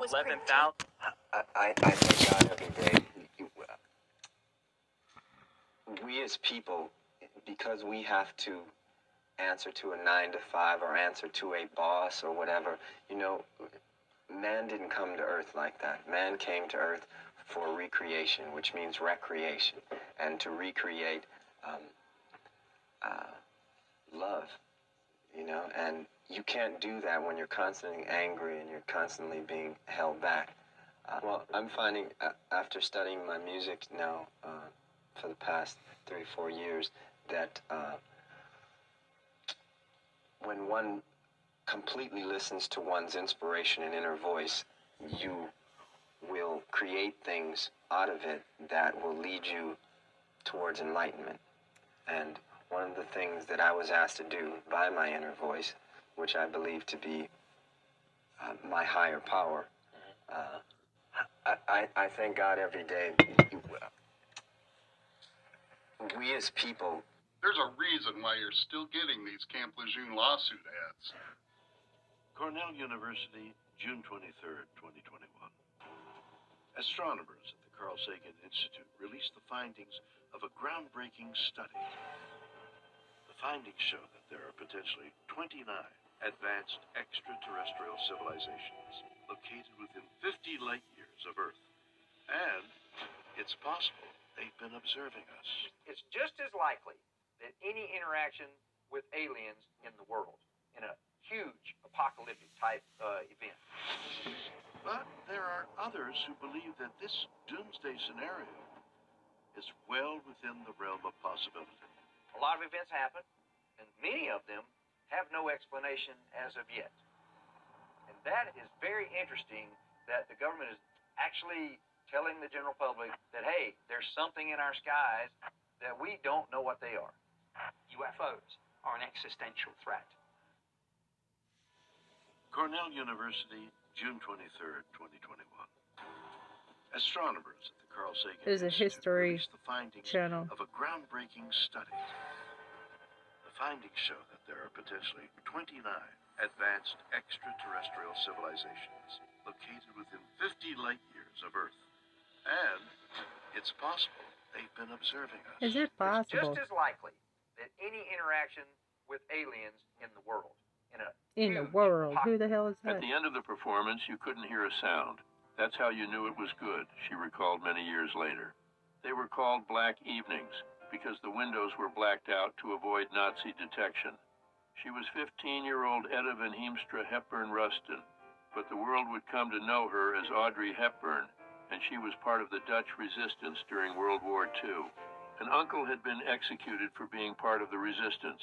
was Eleven thousand. I, I, I thank God every day. We as people, because we have to answer to a nine to five or answer to a boss or whatever, you know, man didn't come to earth like that. Man came to earth for recreation, which means recreation, and to recreate um, uh, love, you know, and you can't do that when you're constantly angry and you're constantly being held back. Uh, well, I'm finding uh, after studying my music now uh, for the past three, four years that uh, when one completely listens to one's inspiration and inner voice, you will create things out of it that will lead you towards enlightenment. And one of the things that I was asked to do by my inner voice, which I believe to be uh, my higher power, uh, I, I, I thank God every day. We as people There's a reason why you're still getting these Camp Lejeune lawsuit ads. Cornell University, June 23rd, 2021. Astronomers at the Carl Sagan Institute released the findings of a groundbreaking study. The findings show that there are potentially 29 advanced extraterrestrial civilizations located within 50 light years of Earth. And it's possible they've been observing us. It's just as likely that any interaction with aliens in the world in a huge apocalyptic type uh, event. But there are others who believe that this doomsday scenario is well within the realm of possibility. A lot of events happen, and many of them have no explanation as of yet. And that is very interesting that the government is actually telling the general public that, hey, there's something in our skies that we don't know what they are. UFOs are an existential threat. Cornell University, June 23rd, 2021. Astronomers at the Carl Sagan There's a Institute history released the findings channel. of a groundbreaking study. The findings show that there are potentially 29 advanced extraterrestrial civilizations located within 50 light years of Earth. And it's possible they've been observing us. Is it It's possible? just as likely that any interaction with aliens in the world in a In the world. apoc- Who the hell is that? At the end of the performance, you couldn't hear a sound. That's how you knew it was good, she recalled many years later. They were called black evenings because the windows were blacked out to avoid Nazi detection. She was 15 year old Edda Van Heemstra Hepburn Ruston, but the world would come to know her as Audrey Hepburn, and she was part of the Dutch resistance during World War II. An uncle had been executed for being part of the resistance,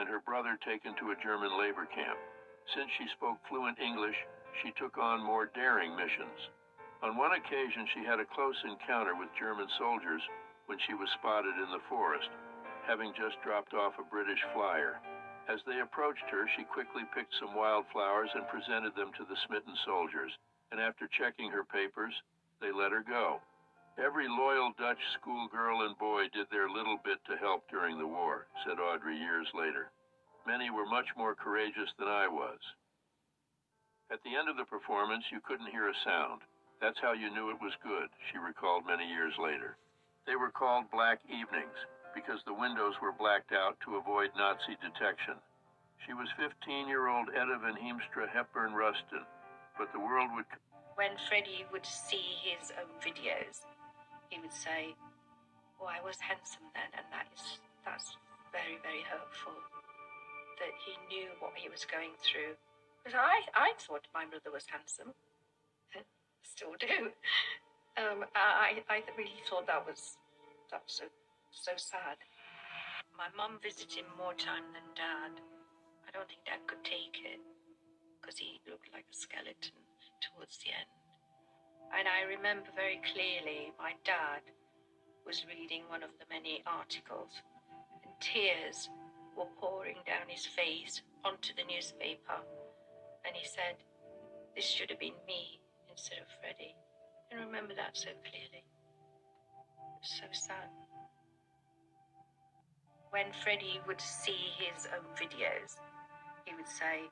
and her brother taken to a German labor camp. Since she spoke fluent English, she took on more daring missions. On one occasion, she had a close encounter with German soldiers when she was spotted in the forest, having just dropped off a British flyer. As they approached her, she quickly picked some wildflowers and presented them to the smitten soldiers, and after checking her papers, they let her go. Every loyal Dutch schoolgirl and boy did their little bit to help during the war, said Audrey years later. Many were much more courageous than I was. At the end of the performance, you couldn't hear a sound. That's how you knew it was good, she recalled many years later. They were called black evenings because the windows were blacked out to avoid Nazi detection. She was 15 year old Edda Van Heemstra Hepburn Ruston, but the world would when Freddie would see his own videos, he would say, "Oh, I was handsome then," and that is that's very very hurtful. That he knew what he was going through. Because I I thought my brother was handsome, still do. Um, I I really thought that was that was so so sad. My mum visited him more time than dad. I don't think dad could take it because he looked like a skeleton towards the end. And I remember very clearly my dad was reading one of the many articles, and tears were pouring down his face onto the newspaper. And he said, This should have been me instead of Freddie. I remember that so clearly. So sad. When Freddie would see his own videos, he would say,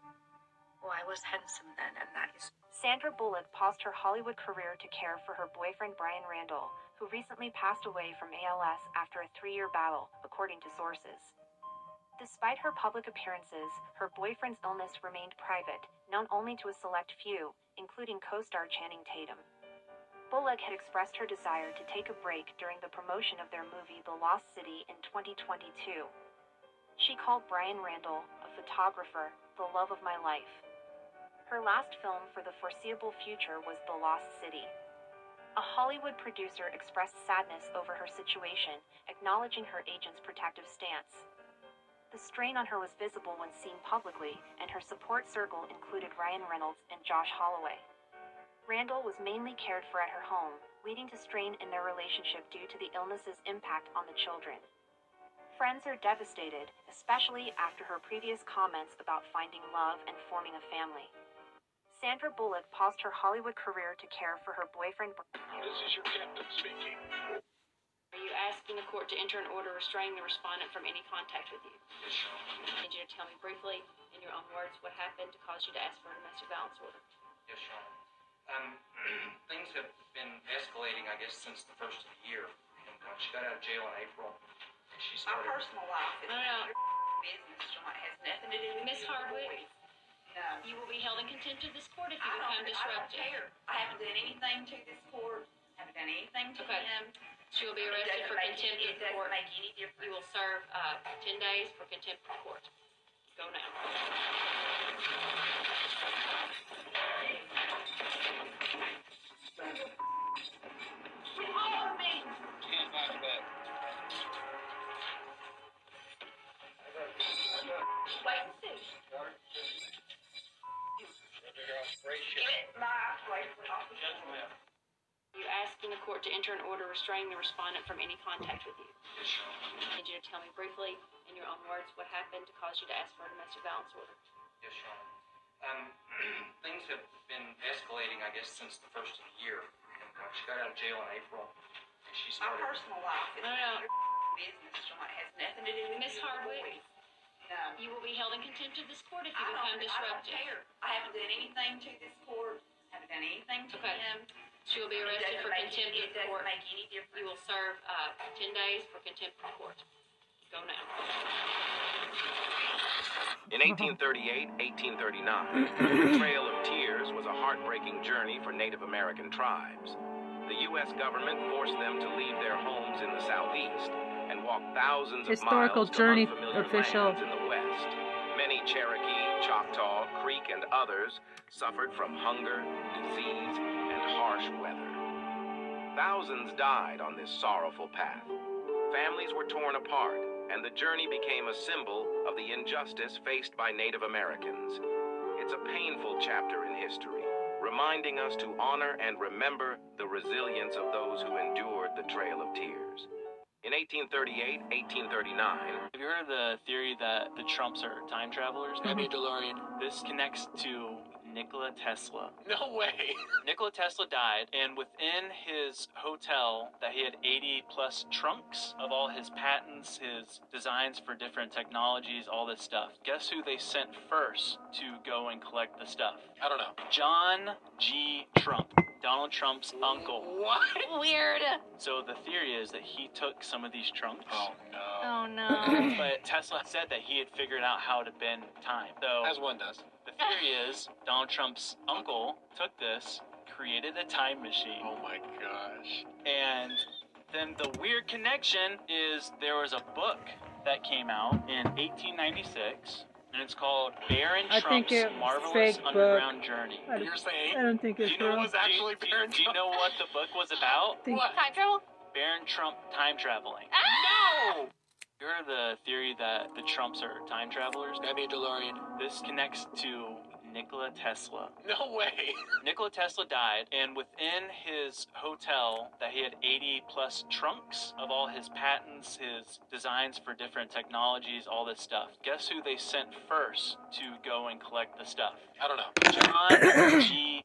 oh, I was handsome then, and that is Sandra Bullock paused her Hollywood career to care for her boyfriend Brian Randall, who recently passed away from ALS after a three year battle, according to sources. Despite her public appearances, her boyfriend's illness remained private, known only to a select few, including co star Channing Tatum. Bullock had expressed her desire to take a break during the promotion of their movie The Lost City in 2022. She called Brian Randall, a photographer, the love of my life. Her last film for the foreseeable future was The Lost City. A Hollywood producer expressed sadness over her situation, acknowledging her agent's protective stance. The strain on her was visible when seen publicly, and her support circle included Ryan Reynolds and Josh Holloway. Randall was mainly cared for at her home, leading to strain in their relationship due to the illness's impact on the children. Friends are devastated, especially after her previous comments about finding love and forming a family. Sandra Bullock paused her Hollywood career to care for her boyfriend. This is your captain speaking. Are you asking the court to enter an order restraining the respondent from any contact with you? Yes, Your Honor. I need you to tell me briefly, in your own words, what happened to cause you to ask for a domestic violence order. Yes, Your Honor. Um, things have been escalating, I guess, since the first of the year. And uh, she got out of jail in April. And she My personal life is No, no. your business, John. It has nothing to do with Miss Hardwick? No. You will be held in contempt of this court if you I become don't, I don't disruptive. care. I haven't done anything to this court. Haven't done anything to Okay. him. She will be arrested for contempt any- of It the doesn't court. make any difference. You will serve uh, 10 days for contempt of court. Go now. Give it my place. Are you asking the court to enter an order restraining the respondent from any contact with you? Yes, I need you to tell me briefly, in your own words, what happened to cause you to ask for a domestic violence order. Yes, Your Honor. Um, things have been escalating, I guess, since the first of the year. She got out of jail in April. And she My started. personal life is No, no. your business, John. It has nothing to do with Miss you Hardwick? Boys. No. You will be held in contempt of this court if you I become don't, I don't disruptive. care. I haven't done anything to this court. I Haven't done anything to Okay. him. She will be arrested for make contempt any- of It the doesn't court. make any difference. You will serve uh, 10 days for contempt of court. Go now. In 1838 1839, the Trail of Tears was a heartbreaking journey for Native American tribes. The U.S. government forced them to leave their homes in the southeast and walk thousands Historical of miles Journey official. in the west. Many Cherokee, Choctaw, Creek, and others suffered from hunger, disease, and harsh weather. Thousands died on this sorrowful path. Families were torn apart, and the journey became a symbol of the injustice faced by Native Americans. It's a painful chapter in history, reminding us to honor and remember the resilience of those who endured the Trail of Tears. In 1838 1839, Have you heard of the theory that the Trumps are time travelers? Maybe a DeLorean. This connects to Nikola Tesla. No way. Nikola Tesla died, and within his hotel, that he had 80 plus trunks of all his patents, his designs for different technologies, all this stuff. Guess who they sent first to go and collect the stuff? I don't know. John G. Trump, Donald Trump's uncle. What? Weird. So the theory is that he took some of these trunks. Oh no. Oh no. But Tesla said that he had figured out how to bend time. So As one does. the theory is Donald Trump's uncle took this, created a time machine, Oh my gosh. and then the weird connection is there was a book that came out in 1896, and it's called Baron I think Trump's it was Marvelous fake book. Underground Journey. I, You're saying I don't think Do it's you know real. was actually do, you- Baron do you know what the book was about? Think- What? Time travel? Baron Trump time traveling. Ah! No! You're the theory that the Trumps are time travelers? Maybe a DeLorean. This connects to Nikola Tesla. No way. Nikola Tesla died, and within his hotel, that he had 80 plus trunks of all his patents, his designs for different technologies, all this stuff. Guess who they sent first to go and collect the stuff? I don't know. John G.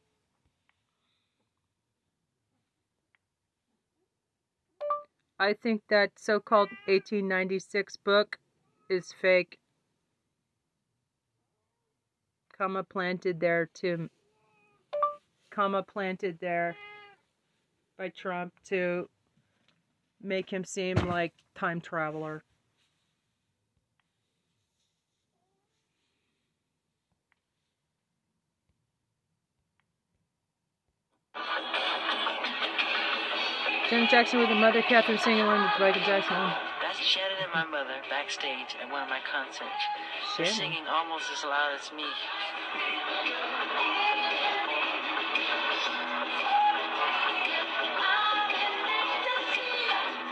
I think that so-called 1896 book is fake. Comma planted there to comma planted there by Trump to make him seem like time traveler. Janet Jackson with her mother, Catherine singing along with Michael Jackson. Shannon and my mother backstage at one of my concerts. Shannon. singing almost as loud as me.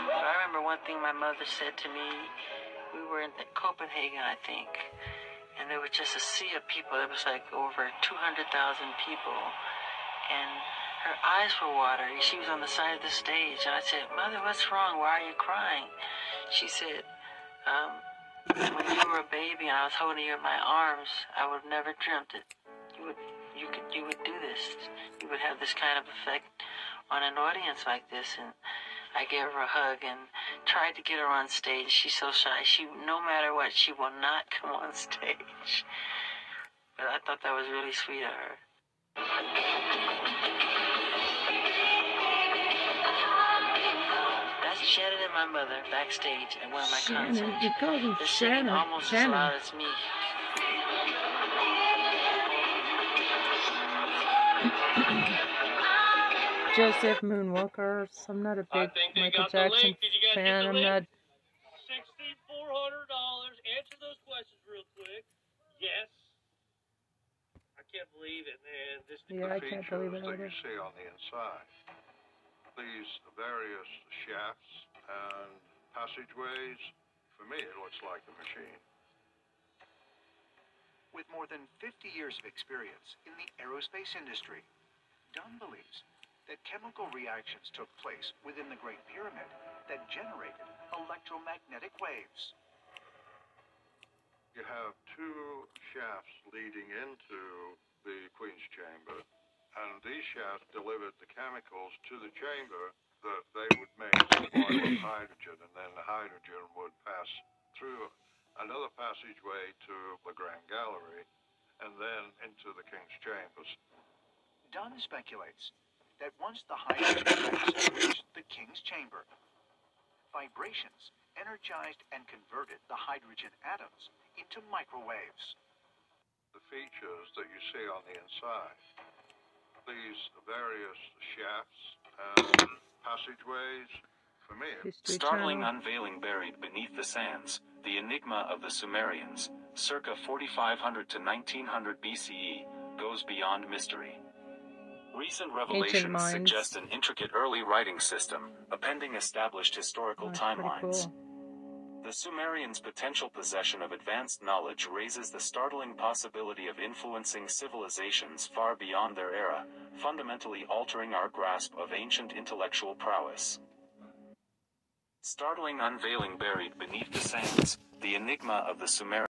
But I remember one thing my mother said to me. We were in Copenhagen, I think, and there was just a sea of people. There was like over 200,000 people, and her eyes were watery. She was on the side of the stage, and I said, "Mother, what's wrong? Why are you crying?" She said, um, "When you were a baby and I was holding you in my arms, I would have never dreamt that you would you could you would do this. You would have this kind of effect on an audience like this." And I gave her a hug and tried to get her on stage. She's so shy. She, no matter what, she will not come on stage. But I thought that was really sweet of her. That's Shannon and my mother backstage at one of my Shannon, concerts. you called him They're singing Shannon. almost Shannon. as loud as me. Joseph Moonwalker. I'm not a big Michael Jackson fan. I'm not. Sixty-four hundred dollars. Answer those questions real quick. Yes. I can't believe it, man. This Yeah, I can't believe it that either. you see on the inside. These various shafts and passageways, for me, it looks like a machine. With more than 50 years of experience in the aerospace industry, Dunn believes that chemical reactions took place within the Great Pyramid that generated electromagnetic waves. You have two shafts leading into the Queen's Chamber, and these shafts delivered the chemicals to the chamber that they would mix with hydrogen, and then the hydrogen would pass through another passageway to the Grand Gallery, and then into the King's Chambers. Dunn speculates that once the hydrogen reached the King's Chamber, vibrations energized and converted the hydrogen atoms into microwaves. The features that you see on the inside, these various shafts and passageways, for me, it Startling unveiling buried beneath the sands, the enigma of the Sumerians, circa 4500 to 1900 BCE, goes beyond mystery. Recent revelations suggest an intricate early writing system, appending established historical That's timelines. cool. The Sumerians' potential possession of advanced knowledge raises the startling possibility of influencing civilizations far beyond their era, fundamentally altering our grasp of ancient intellectual prowess. Startling unveiling buried beneath the sands, the enigma of the Sumerians.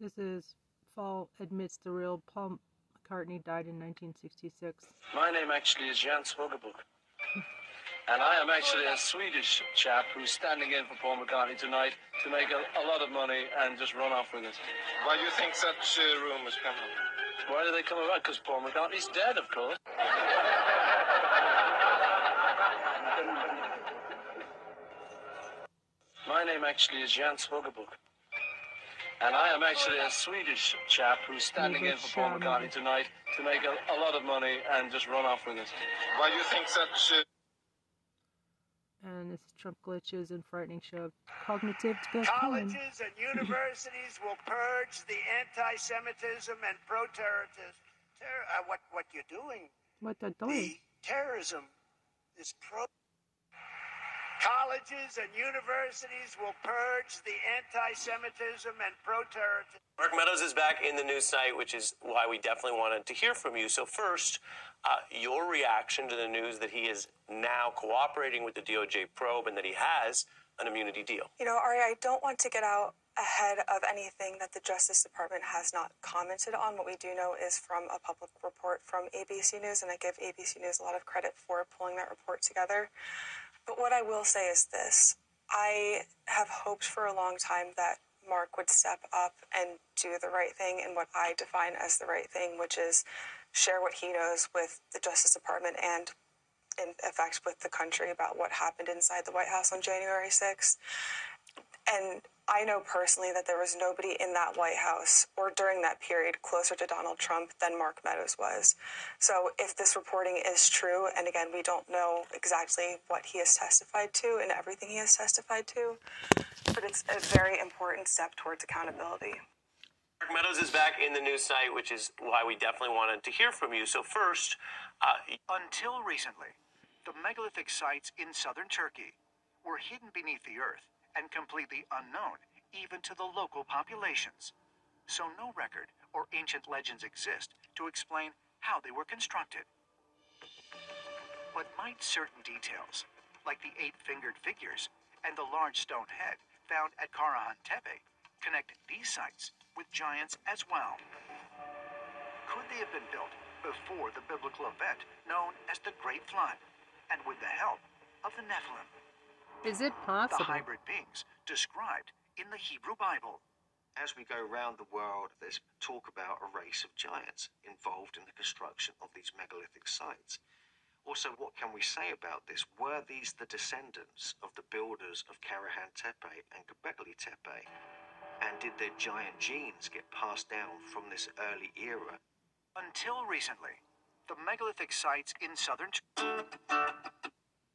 This is Paul admits the real Paul McCartney died in 1966. My name actually is Jan Svogerbook. And I am actually a Swedish chap who's standing in for Paul McCartney tonight to make a, a lot of money and just run off with it. Why do you think such uh, rumors come up? Why do they come about? Because Paul McCartney's dead, of course. My name actually is Jan Svogerbook. And I am actually a Swedish chap who's standing in for Paul McCartney tonight to make a, a lot of money and just run off with it. Why do you think such uh, And this is Trump glitches and frightening show of cognitive. Colleges and universities will purge the anti-Semitism and pro-terrorism. Ter- uh, what what you're doing? What they're doing? Terrorism is pro. Colleges and universities will purge the anti-Semitism and pro-terrorism. Mark Meadows is back in the news site, which is why we definitely wanted to hear from you. So, first, uh, your reaction to the news that he is now cooperating with the DOJ probe and that he has an immunity deal. You know, Ari, I don't want to get out ahead of anything that the Justice Department has not commented on. What we do know is from a public report from ABC News, and I give ABC News a lot of credit for pulling that report together. But what I will say is this I have hoped for a long time that Mark would step up and do the right thing and what I define as the right thing, which is share what he knows with the Justice Department and, in effect, with the country about what happened inside the White House on January 6th. And I know personally that there was nobody in that White House or during that period closer to Donald Trump than Mark Meadows was. So if this reporting is true, and again, we don't know exactly what he has testified to and everything he has testified to, but it's a very important step towards accountability. Mark Meadows is back in the news site, which is why we definitely wanted to hear from you. So first, uh, Until recently, the megalithic sites in southern Turkey were hidden beneath the earth and completely unknown even to the local populations. So no record or ancient legends exist to explain how they were constructed. But might certain details, like the eight-fingered figures and the large stone head found at Karahan Tepe, connect these sites with giants as well? Could they have been built before the biblical event known as the Great Flood, and with the help of the Nephilim? Is it possible? The hybrid beings described in the Hebrew Bible. As we go around the world, there's talk about a race of giants involved in the construction of these megalithic sites. Also, what can we say about this? Were these the descendants of the builders of Karahan Tepe and Göbekli Tepe? And did their giant genes get passed down from this early era? Until recently, the megalithic sites in southern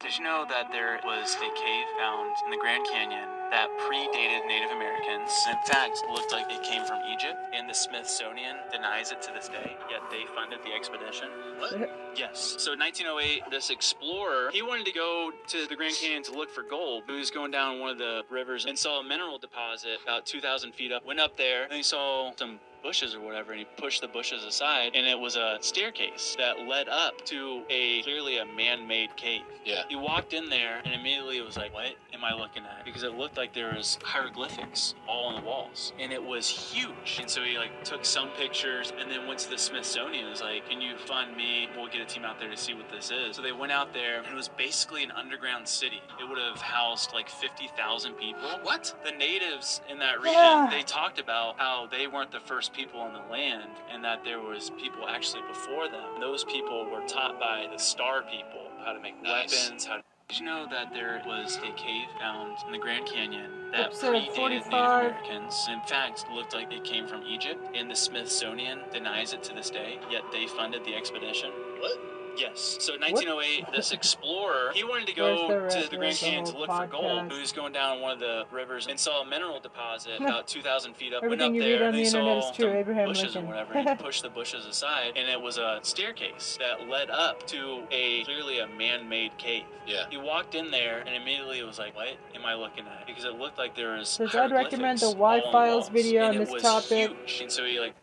Did you know that there was a cave found in the Grand Canyon that predated Native Americans? In fact, looked like it came from Egypt, and the Smithsonian denies it to this day, yet they funded the expedition. What? Yes. So in 1908, this explorer, he wanted to go to the Grand Canyon to look for gold. He was going down one of the rivers and saw a mineral deposit about 2,000 feet up. Went up there, and he saw some bushes or whatever, and he pushed the bushes aside, and it was a staircase that led up to a clearly a man-made cave. Yeah. He walked in there, and immediately it was like, "What am I looking at?" Because it looked like there was hieroglyphics all on the walls, and it was huge. And so he like took some pictures, and then went to the Smithsonian. and was like, "Can you fund me? We'll get a team out there to see what this is." So they went out there, and it was basically an underground city. It would have housed like fifty thousand people. What? The natives in that region, Yeah. they talked about how they weren't the first people on the land and that there was people actually before them. Those people were taught by the star people how to make Nice. weapons, how to did you know that there was a cave found in the Grand Canyon that Episode predated 45. Native Americans? In fact, looked like it came from Egypt, and the Smithsonian denies it to this day, yet they funded the expedition. What? Yes. So in 1908, this explorer, he wanted to go the to the Grand Canyon to whole look for gold. podcast? He was going down one of the rivers and saw a mineral deposit about 2,000 feet up. Went Everything up you there, read on and the he internet saw is true. Abraham bushes Lincoln. or whatever. and he pushed the bushes aside, and it was a staircase that led up to a clearly a man-made cave. Yeah. He walked in there, and immediately it was like, "What am I looking at?" Because it looked like there was. Says I'd recommend the hieroglyphics all on the Y-Files video and on it this was topic. Huge. And so he like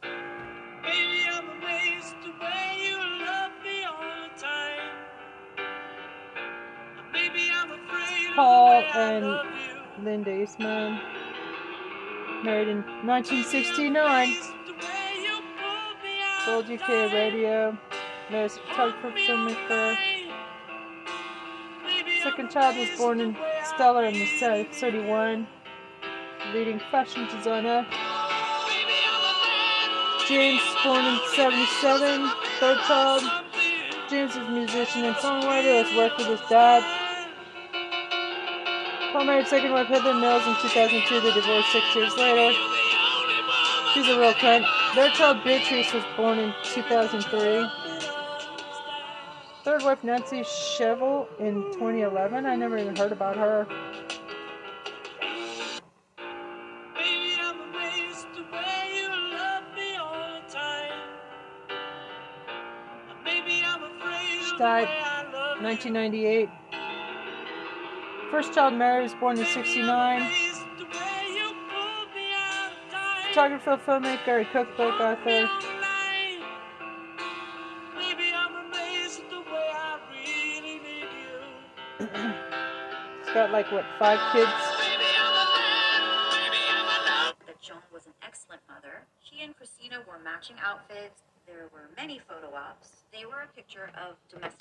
Paul and. Linda Eastman. Married in 1969. Gold UK Radio. Married photographer. Second child was born in Stella in the South, 31. Leading fashion designer. James born in 77. Third child. James is a musician and songwriter. Has worked with his dad. Paul married second wife Heather Mills in 2002. They divorced six years later. She's a real cunt. Their child Beatrice was born in 2003. Third wife Nancy Shevell in 2011. I never even heard about her. Baby, I'm amazed the way you love me all the time. Maybe I'm afraid She died way I love you. 1998. First child Mary was born in 69. Photographer, filmmaker, cookbook author. Maybe I'm amazed at the way I really need you. He's got like what five kids. that Joan was an excellent mother. She and Christina wore matching outfits. There were many photo ops. They were a picture of domestic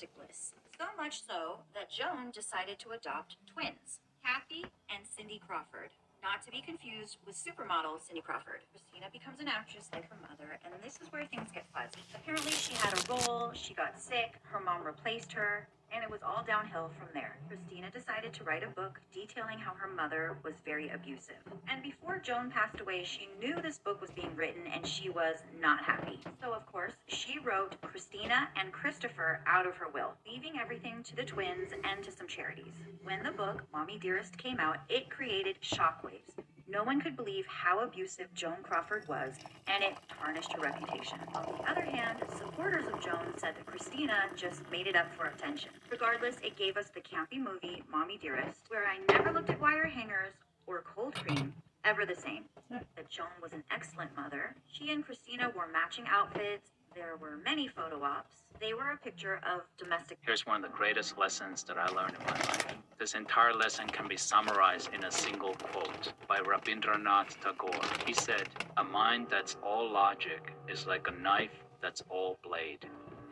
much so that Joan decided to adopt twins, Kathy and Cindy Crawford. Not to be confused with supermodel Cindy Crawford. Christina becomes an actress like her mother, and this is where things get fuzzy. Apparently, she had a role, she got sick, her mom replaced her, and it was all downhill from there. Christina decided to write a book detailing how her mother was very abusive. And before Joan passed away, she knew this book was being written and she was not happy. So, of course, she wrote Christina and Christopher out of her will, leaving everything to the twins and to some charities. When the book, Mommy Dearest, came out, it created shockwaves. No one could believe how abusive Joan Crawford was, and it tarnished her reputation. On the other hand, supporters of Joan said that Christina just made it up for attention. Regardless, it gave us the campy movie Mommy Dearest, where I never looked at wire hangers or cold cream ever the same. That Joan was an excellent mother. She and Christina wore matching outfits. There were many photo ops. They were a picture of domestic. Here's one of the greatest lessons that I learned in my life. This entire lesson can be summarized in a single quote by Rabindranath Tagore. He said, A mind that's all logic is like a knife that's all blade.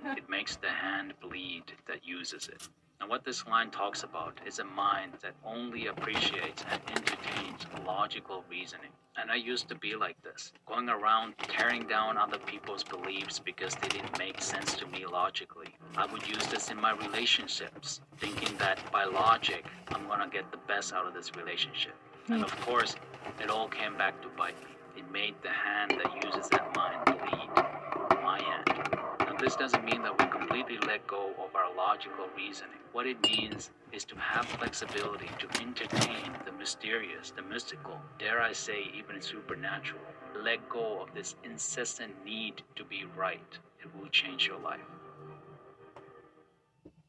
It makes the hand bleed that uses it. What this line talks about is a mind that only appreciates and entertains logical reasoning. And I used to be like this, going around tearing down other people's beliefs because they didn't make sense to me logically. I would use this in my relationships, thinking that by logic, I'm gonna get the best out of this relationship. And hmm. of course, it all came back to bite me. It made the hand that uses that mind bleed. My hand. Now, this doesn't mean that we completely let go of our logical reasoning. What it means is to have flexibility to entertain the mysterious, the mystical, dare I say, even supernatural. Let go of this incessant need to be right. It will change your life.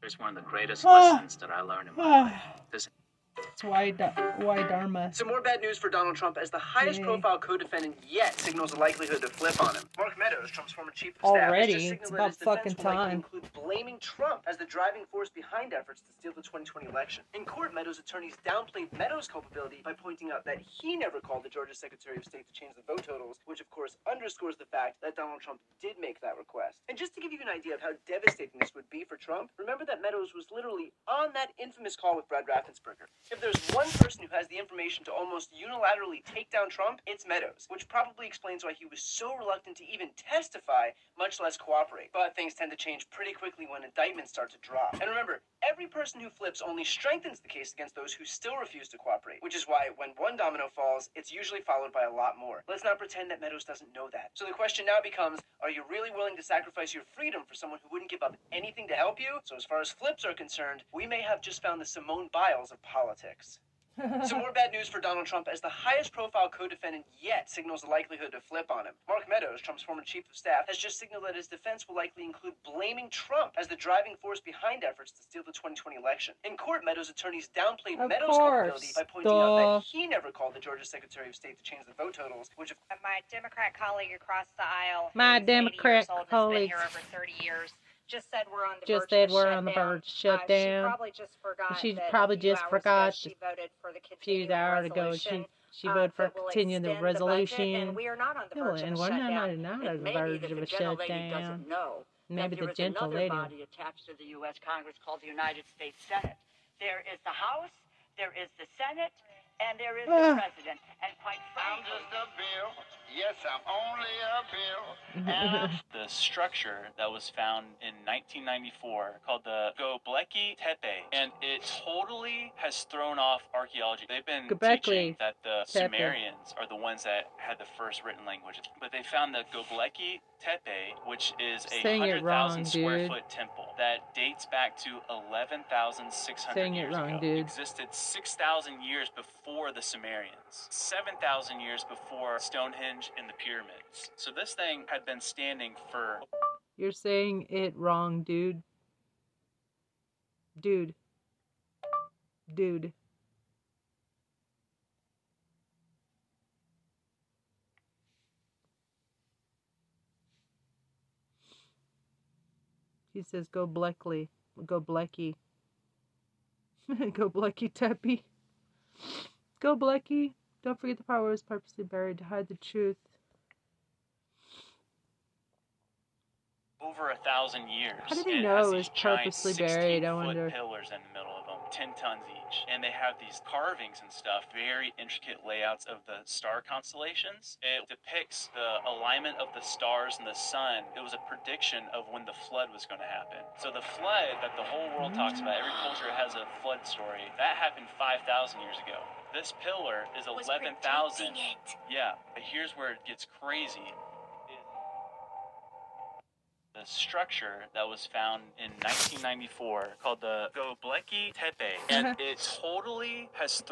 Here's one of the greatest ah. lessons that I learned in my life. Ah. This It's why, why Dharma. Some more bad news for Donald Trump as the highest Yay. profile co-defendant yet signals a likelihood to flip on him. Mark Meadows, Trump's former chief of staff, has Already? just It's signaled that about his defense fucking likely time. include blaming Trump as the driving force behind efforts to steal the 2020 election. In court, Meadows' attorneys downplayed Meadows' culpability by pointing out that he never called the Georgia Secretary of State to change the vote totals, which of course underscores the fact that Donald Trump did make that request. And just to give you an idea of how devastating this would be for Trump, remember that Meadows was literally on that infamous call with Brad Raffensperger. If there's one person who has the information to almost unilaterally take down Trump, it's Meadows, which probably explains why he was so reluctant to even testify, much less cooperate. But things tend to change pretty quickly when indictments start to drop. And remember, every person who flips only strengthens the case against those who still refuse to cooperate, which is why when one domino falls, it's usually followed by a lot more. Let's not pretend that Meadows doesn't know that. So the question now becomes, are you really willing to sacrifice your freedom for someone who wouldn't give up anything to help you? So as far as flips are concerned, we may have just found the Simone Biles of politics. Some more bad news for Donald Trump as the highest profile co defendant yet signals the likelihood to flip on him. Mark Meadows, Trump's former chief of staff, has just signaled that his defense will likely include blaming Trump as the driving force behind efforts to steal the 2020 election. In court, Meadows' attorneys downplayed Of Meadows' course. culpability by pointing out that he never called the Georgia Secretary of State to change the vote totals, which, of My Democrat colleague across the aisle, My Democrat colleague, has been here over 30 years, just said we're on the Just verge said of a we're on the shutdown. verge of shut Uh, down. She probably just forgot. She that probably a few just hours forgot Ago she voted for the few continuing hours ago. resolution, She she uh, voted for that will continuing the extend the budget, resolution. and we are not on the Yeah, verge of and a we're not, shutdown. not, not It on the may be verge that of the a gentle lady shutdown. doesn't know Maybe that the there is gentle another lady. body attached to the U.S. Congress called the United States Senate. There is the House, there is the Senate, and there is Ah. the President. And quite frankly, I'm just a bill. Yes, I'm only a bill. the structure that was found in 1994 called the Göbekli Tepe, and it totally has thrown off archaeology. They've been Göbekli teaching that the Tepe. Sumerians are the ones that had the first written language, but they found the Göbekli Tepe, which is a Saying it hundred wrong, thousand square dude. foot temple that dates back to eleven thousand six hundred Saying it years wrong, ago. dude. Existed six thousand years before the Sumerians, seven thousand years before Stonehenge and the pyramids. So this thing had been standing for You're saying it wrong, dude. Dude. Dude. He says go Bleckly. Go Blecky. go Blecky Teppy. Go Blecky. Don't forget the power was purposely buried to hide the truth. over a thousand years. How did he know it was purposely buried, I wonder? Pillars in the middle of them. 10 tons each. And they have these carvings and stuff, very intricate layouts of the star constellations. It depicts the alignment of the stars and the sun. It was a prediction of when the flood was going to happen. So the flood that the whole world talks about, every culture has a flood story, that happened 5,000 years ago. This pillar is 11,000. Yeah, but here's where it gets crazy. The structure that was found in 1994 called the Göbekli Tepe, and it totally has